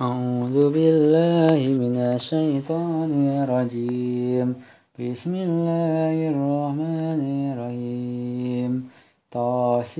أعوذ بالله من الشيطان الرجيم. بسم الله الرحمن الرحيم. طاسين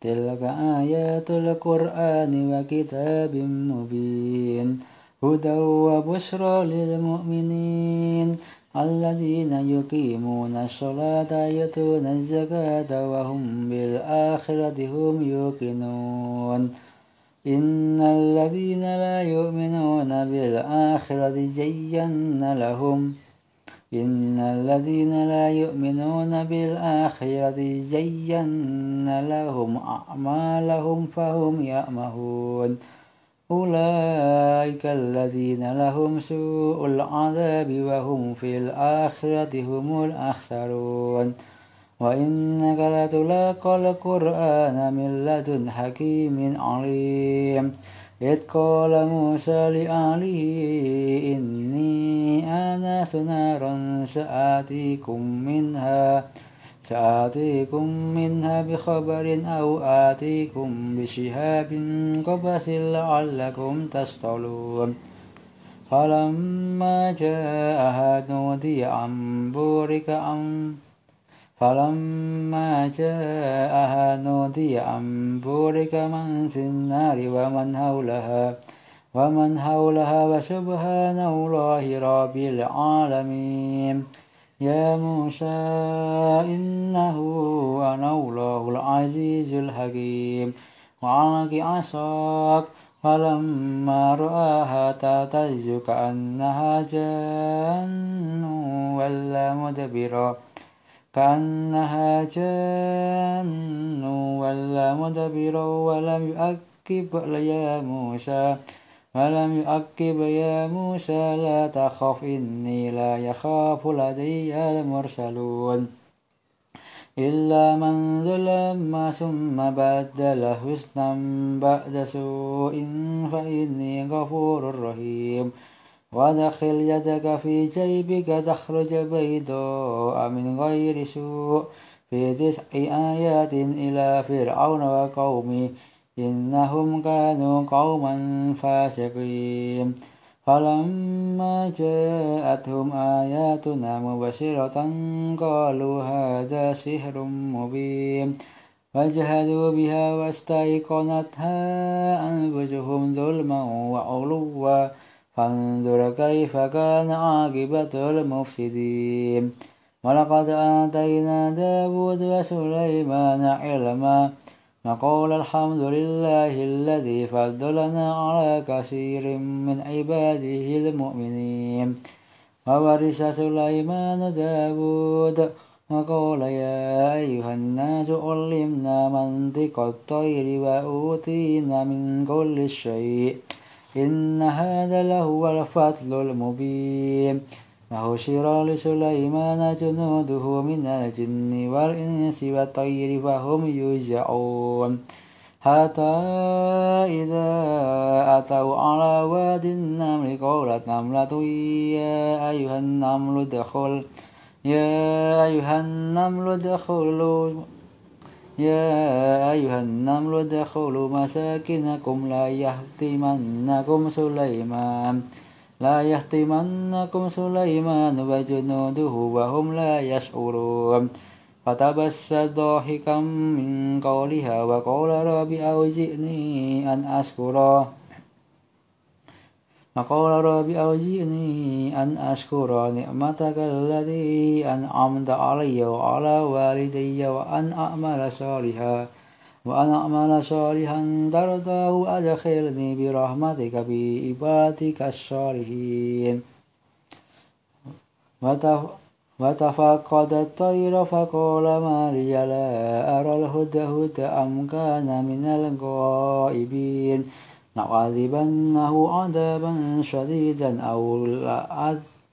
تلك آيات القرآن وكتاب مبين. هدى وبشرى للمؤمنين. الذين يقيمون الصلاة يؤتون الزكاة وهم بالآخرة هم يوقنون. إن الذين لا يؤمنون بالآخرة زينا لهم. إن الذين لا يؤمنون بالآخرة زينا لهم أعمالهم فهم يأمهون أولئك الذين لهم سوء العذاب وهم في الآخرة هم الأخسرون. وإنك لتلاقى القرآن من لدن حكيم عليم إذ قال موسى لأهله إني آنست نارا سآتيكم منها سآتيكم منها بخبر أو آتيكم بشهاب قبس لعلكم تصطلون. فلما جاءها نودي عن بورك عن فلما جاءها نودي أن بورك من في النار ومن حولها ومن حولها وسبحان الله رب العالمين. يا موسى إنه أنا الله العزيز الحكيم. وعلق عصاك فلما رآها تهتز كأنها جان ولا مدبرا. كأنها جان ولا مدبرا ولم يؤكب يا موسى ولم يؤكب يا موسى لا تخف إني لا يخاف لدي المرسلون. إلا من ظلم ثم بدل حسنا بعد سوء فإني غفور رحيم. وادخل يدك في جيبك تخرج بيضاء من غير سوء في تسع آيات إلى فرعون وقومه إنهم كانوا قوما فاسقين. فلما جاءتهم آياتنا مبشرة قالوا هذا سحر مبين. وجهدوا بها واستيقنتها أنفسهم ظلما وعلوا. فانظر كيف كان عاقبة المفسدين. ولقد آتينا داود وسليمان علما. نقول الحمد لله الذي فضلنا على كثير من عباده المؤمنين. وورث سليمان داود. وقال يا أيها الناس علمنا منطق الطير وأوتينا من كل شيء. إن هذا لهو الفضل المبين. وحشر لسليمان جنوده من الجن والإنس والطير فهم يوزعون. حتى إذا أتوا على واد النمل قالت نملة يا أيها النمل ادخل يا أيها النمل ادخلوا. يا أيها النمل ادخلوا مساكنكم لا يهتمنكم سليمان. لا يهتمنكم سليمان وجنوده وهم لا يشعرون. فتبسم ضاحكا من قولها وقال رب أوزئني أن أشكر وقال رب أوزئني أن أشكر نعمتك التي أنعمت علي وعلى والدي وأن أعمل صالحا وأن أعمل صالحا ترضاه أدخلني برحمتك بعبادك الصالحين. وتفقد الطير فقال ما لي لا أرى الهدهد أم كان من الغائبين. لأعذبنه عذابا شديدا أو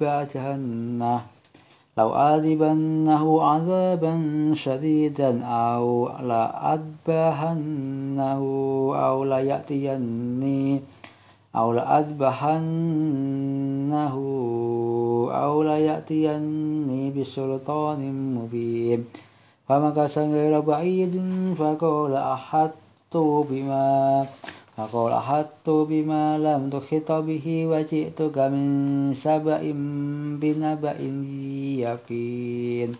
لأذبحنه لو أعذبنه عذابا شديدا أو لأذبحنه أو ليأتيني أو لأذبحنه أو ليأتيني بسلطان مبين. فمكث غير بعيد فقال أحطت بما فقال أحطت بما لم تحط به وجئتك من سبأ بنبأ يقين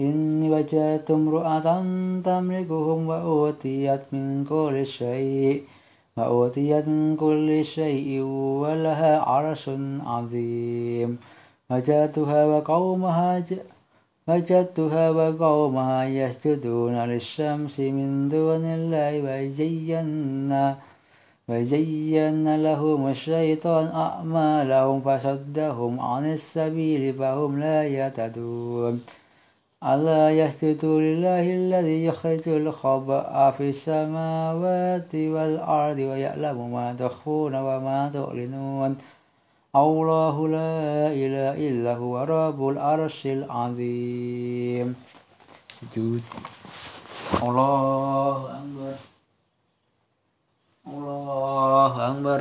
إني وجدت امرأة تملكهم وأوتيت من كل شيء وأوتيت من كل شيء ولها عرش عظيم. وجدتها وقومها وجدتها وقومها يسجدون للشمس من دون الله وزينا وزين لهم الشيطان أعمالهم فصدهم عن السبيل فهم لا يهتدون ألا يسجدوا لله الذي يخرج الخبأ في السماوات والأرض ويعلم ما تخفون وما تعلنون الله لا إله إلا هو رب العرش العظيم. سجود الله أكبر. الله أكبر.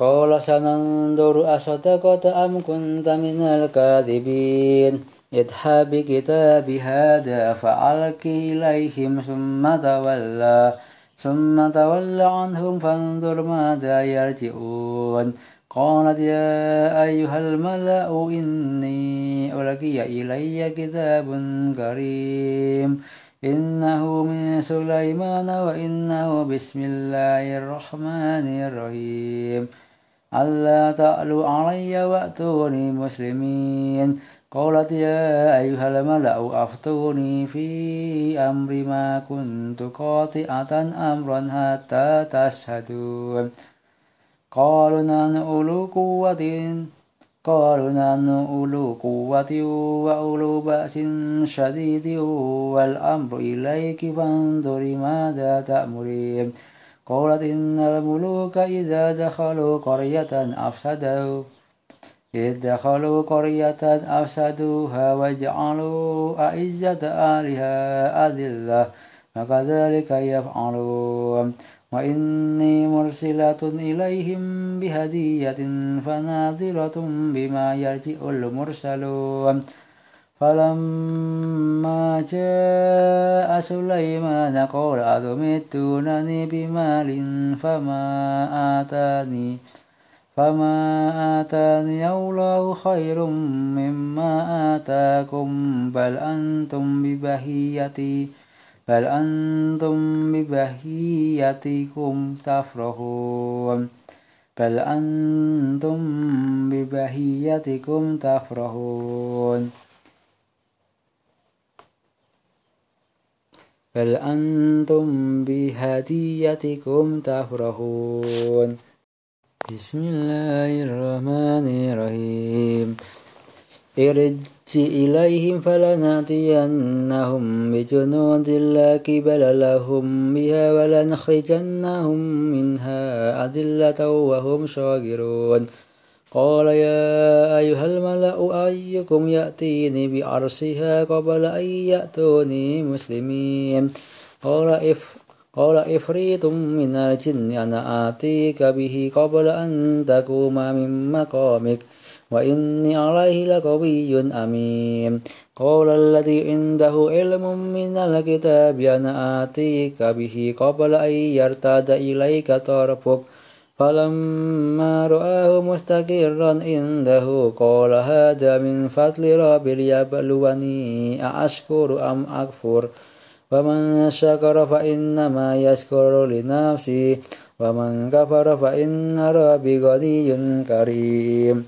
قال سننظر أصدقت أم كنت من الكاذبين. اذهب بكتاب هذا فألق إليهم ثم تولى. ثم تول عنهم فانظر ماذا يرجعون. قالت يا أيها الملأ إني ألقي إلي كتاب كريم. إنه من سليمان وإنه بسم الله الرحمن الرحيم. ألا تعلوا علي وأتوني مسلمين. قالت يا أيها الملأ أفتوني في أمر ما كنت قاطعة أمرا حتى تشهدون. قالوا نحن أولو قوة قالوا نحن أولو قوة وأولو بأس شديد والأمر إليك فانظري ماذا تأمرين. قالت إن الملوك إذا دخلوا قرية أفسدوا. إذ دخلوا قرية أفسدوها وجعلوا أعزة أهلها أذلة وكذلك يفعلون. وإني مرسلة إليهم بهدية فناظرة بما يرجع المرسلون. فلما جاء سليمان قال أتمدونني بمال فما آتاني؟ فما آتاني الله خير مما آتاكم بل أنتم ببهيتي بل أنتم ببهيتكم تفرحون بل أنتم ببهيتكم تفرحون بل أنتم بهديتكم تفرحون بسم الله الرحمن الرحيم ارج إليهم فلنأتينهم بجنود لا قبل لهم بها ولنخرجنهم منها أذلة وهم صاغرون قال يا أيها الملأ أيكم يأتيني بعرشها قبل أن يأتوني مسلمين قال إف قال عفريت من الجن أنا آتيك به قبل أن تقوم من مقامك وإني عليه لقوي أمين. قال الذي عنده علم من الكتاب أنا آتيك به قبل أن يرتد إليك طرفك فلما رآه مستقرا عنده قال هذا من فضل ربي ليبلوني أأشكر أم أكفر؟ ومن شكر فإنما يشكر لنفسه ومن كفر فإن ربي غني كريم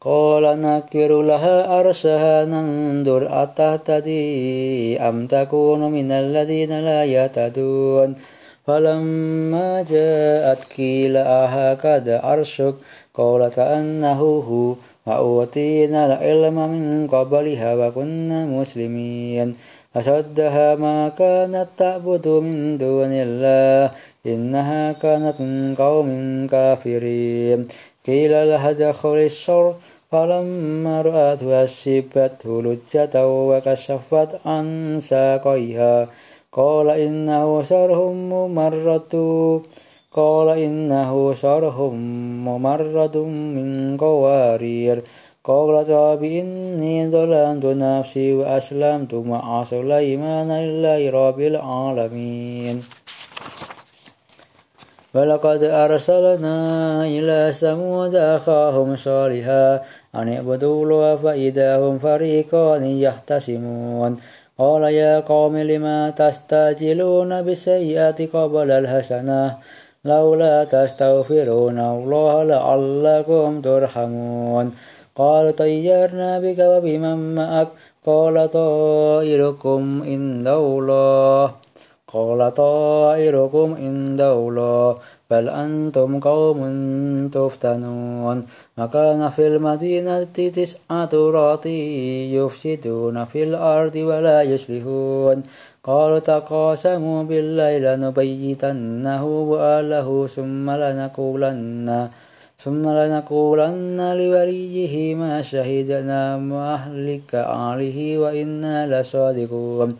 قال نكر لها أرشها ننظر أتهتدي أم تكون من الذين لا يهتدون فلما جاءت قيل أهكذا أرشك قال كأنه هو وأوتينا العلم من قبلها وكنا مسلمين فصدها ما كانت تعبد من دون الله إنها كانت من قوم كافرين. قيل لها ادخل الشر فلما رأته أشبته لجة وكشفت عن ساقيها. قال إنه شرح ممرد قال إنه شرح ممرد من قوارير. قالت رب إني ظلمت نفسي وأسلمت مع سليمان لله رب العالمين. ولقد أرسلنا إلى ثمود أخاهم صالحا أن اعبدوا الله فإذا هم فريقان يختصمون قال يا قوم لما تستعجلون بالسيئة قبل الحسنة؟ لولا تستغفرون الله لعلكم ترحمون. قال طيرنا بك وبمن معك. قال طائركم عند الله. قال طائركم عند الله. بل أنتم قوم تفتنون. وكان في المدينة تسعة رات يفسدون في الأرض ولا يصلحون. قالوا تقاسموا بالله لنبيتنه وأهله ثم لنقولن ثم لنقولن لوليه ما شهدنا مهلك أهله وإنا لصادقون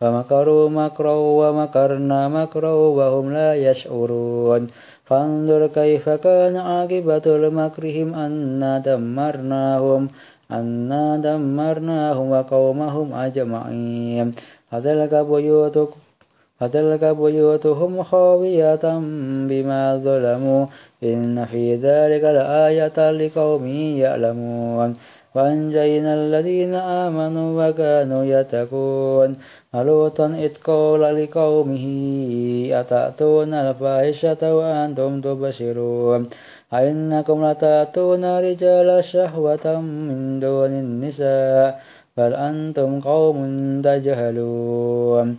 فمكروا مكرا ومكرنا مكرا وهم لا يشعرون فانظر كيف كان عاقبة مكرهم أنا دمرناهم أنا دمرناهم وقومهم أجمعين فتلك بيوتكم فتلك بيوتهم خاوية بما ظلموا إن في ذلك لآية لقوم يعلمون وأنجينا الذين آمنوا وكانوا يتقون ولوطا إذ قال لقومه أتأتون الفاحشة وأنتم تبشرون أئنكم لتأتون رجال شهوة من دون النساء بل أنتم قوم تجهلون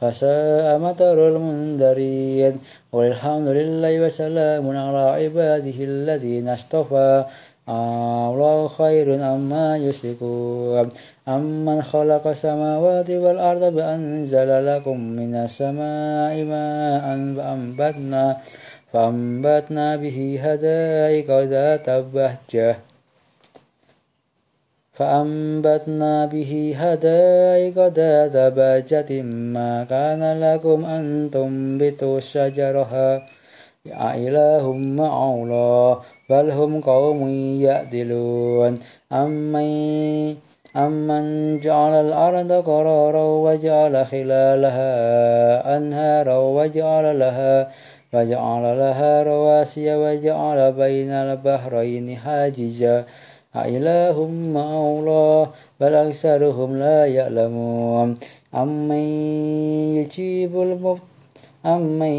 فساء مطر المنذرين والحمد لله وسلام على عباده الذين اصطفى. الله خير أما يشركون. أمن خلق السماوات والأرض بأنزل لكم من السماء ماء فأنبتنا فأنبتنا به هدائق ذات بهجة فأنبتنا به هدائق ذات بهجة ما كان لكم أن تنبتوا شجرها إله مع الله بل هم قوم يأدلون أمن أمن جعل الأرض قرارا وجعل خلالها أنهارا وجعل لها وجعل لها رواسي وجعل بين البحرين حاجزا. أإله مع الله بل أكثرهم لا يعلمون. أمن يجيب المضطر أمن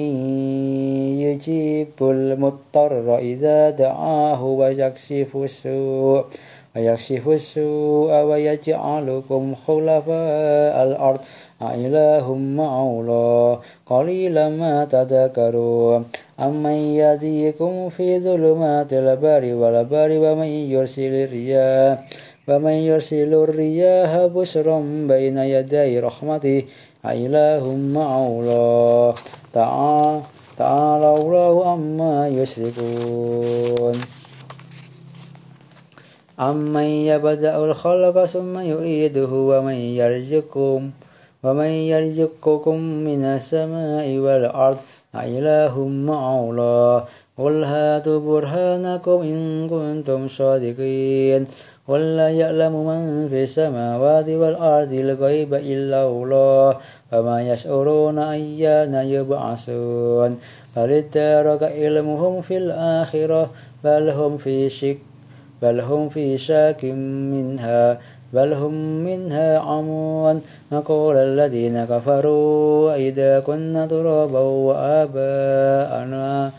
يجيب المضطر إذا دعاه ويكشف السوء ويكشف السوء ويجعلكم خلفاء الأرض. أإله مع الله قليلا ما تذكرون أمن يهديكم في ظلمات البر والبر ومن يرسل الرياح ومن يرسل الرياح بشرا بين يدي رحمته. أإله مع الله تعالى الله عما يشركون. أمن يبدأ الخلق ثم يعيده ومن يرزقكم ومن يرزقكم من السماء والأرض أإله مع الله قل هاتوا برهانكم إن كنتم صادقين قل لا يعلم من في السماوات والأرض الغيب إلا الله وما يشعرون أيان يبعثون بل ادارك علمهم في الآخرة بل هم في شك بل هم في شاك منها بل هم منها عمون. نقول الذين كفروا إذا كنا ترابا وآباءنا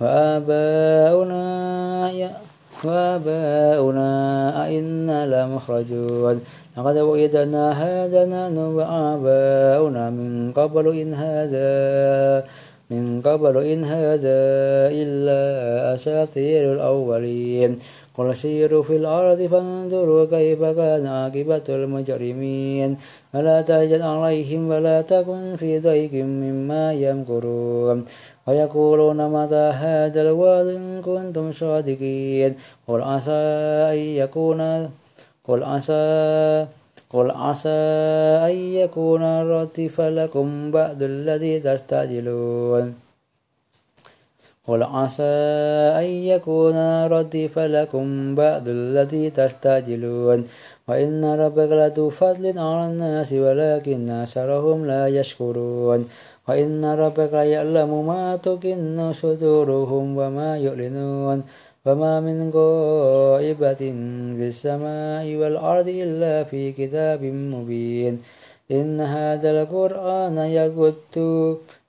وآباؤنا وآباؤنا أئنا لمخرجون. لقد وعدنا هذا نحن وآباؤنا من قبل إن هذا من قبل إن هذا إلا أساطير الأولين. قل سيروا في الأرض فانظروا كيف كان عاقبة المجرمين. ولا تهجد عليهم ولا تكن في ضيق مما يمكرون. ويقولون متى هذا الوعد إن كنتم صادقين. قل عسى أن يكون قل عسى قل عسى أن يكون ردف لكم بعد الذي تستعجلون. قل عسى أن يكون ردف لكم بعد الذي تستعجلون وإن ربك لذو فضل على الناس ولكن أكثرهم لا يشكرون وإن ربك يعلم ما تكن صدورهم وما يعلنون وما من غائبة في السماء والأرض إلا في كتاب مبين إن هذا القرآن يقد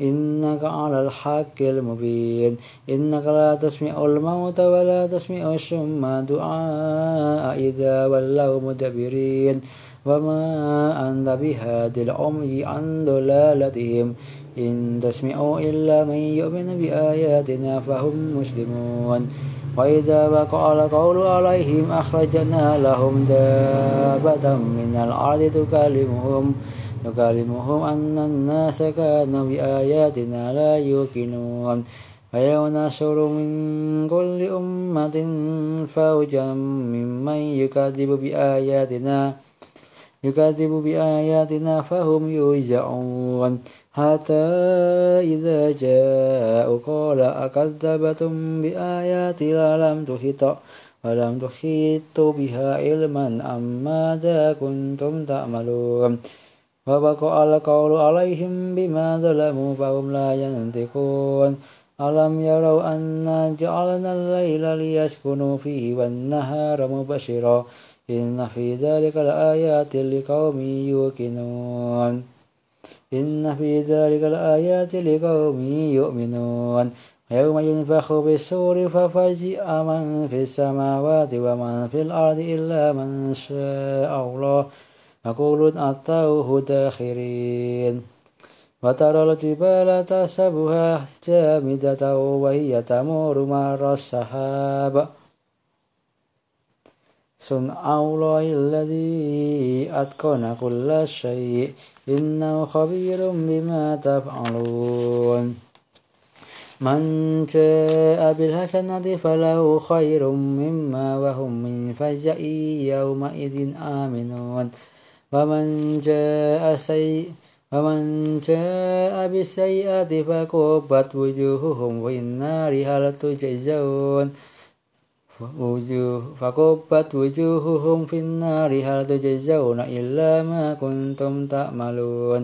إنك على الحق المبين. إنك لا تسمع الموت ولا تسمع الشم دعاء إذا ولوا مدبرين. وما أنت بهاد العمي عن ضلالتهم إن تسمعوا إلا من يؤمن بآياتنا فهم مسلمون. وإذا وقع القول عليهم أخرجنا لهم دابة من الأرض تكلمهم. تكلمهم أن الناس كانوا بآياتنا لا يوقنون. ويوم نشر من كل أمة فوجا ممن يكذب بآياتنا يكذب بآياتنا فهم يوزعون. حتى إذا جاءوا قال أكذبتم بآياتنا لم تحيط ولم تحيطوا بها علما أم ماذا كنتم تعملون؟ وبقى القول عليهم بما ظلموا فهم لا ينطقون. ألم يروا أنا جعلنا الليل ليسكنوا فيه والنهار مبشرا. إن في ذلك لآيات لقوم يوقنون. إن في ذلك لآيات لقوم يؤمنون. يوم ينفخ بالسور ففزع من في السماوات ومن في الأرض إلا من شاء الله. يقول أتوه داخرين وترى الجبال تحسبها جامدة وهي تمر مر السحاب. صنع الله الذي أتقن كل شيء. إنه خبير بما تفعلون. من جاء بالحسنة فله خير مما وهم من فزع يومئذ آمنون. ومن جاء سيء ومن جاء بالسيئة فكبت وجوههم في النار. هل تجزون؟ فكبت وجوههم في النار. هل تجزون إلا ما كنتم تعملون؟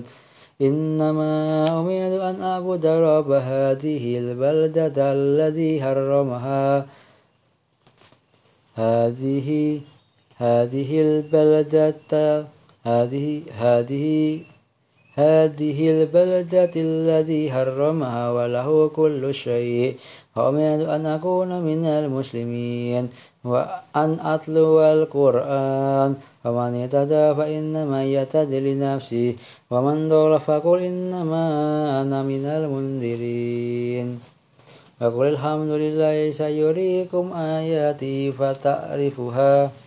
إنما أمرت أن أعبد رب هذه البلدة الذي حرمها. هذه هذه البلدة هذه هذه هذه البلدة الذي حرمها وله كل شيء. وأمرت أن أكون من المسلمين. وأن أتلو القرآن. فمن اهتدى فإنما يهتدي لنفسه. ومن ضل فقل إنما أنا من المنذرين. وقل الحمد لله سيريكم آياتي فتعرفها.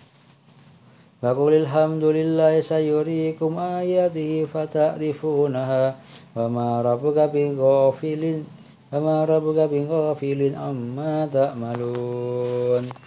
فقل الحمد لله سيريكم آياته فتعرفونها وما ربك بغافل وما ربك بغافل عما تعملون.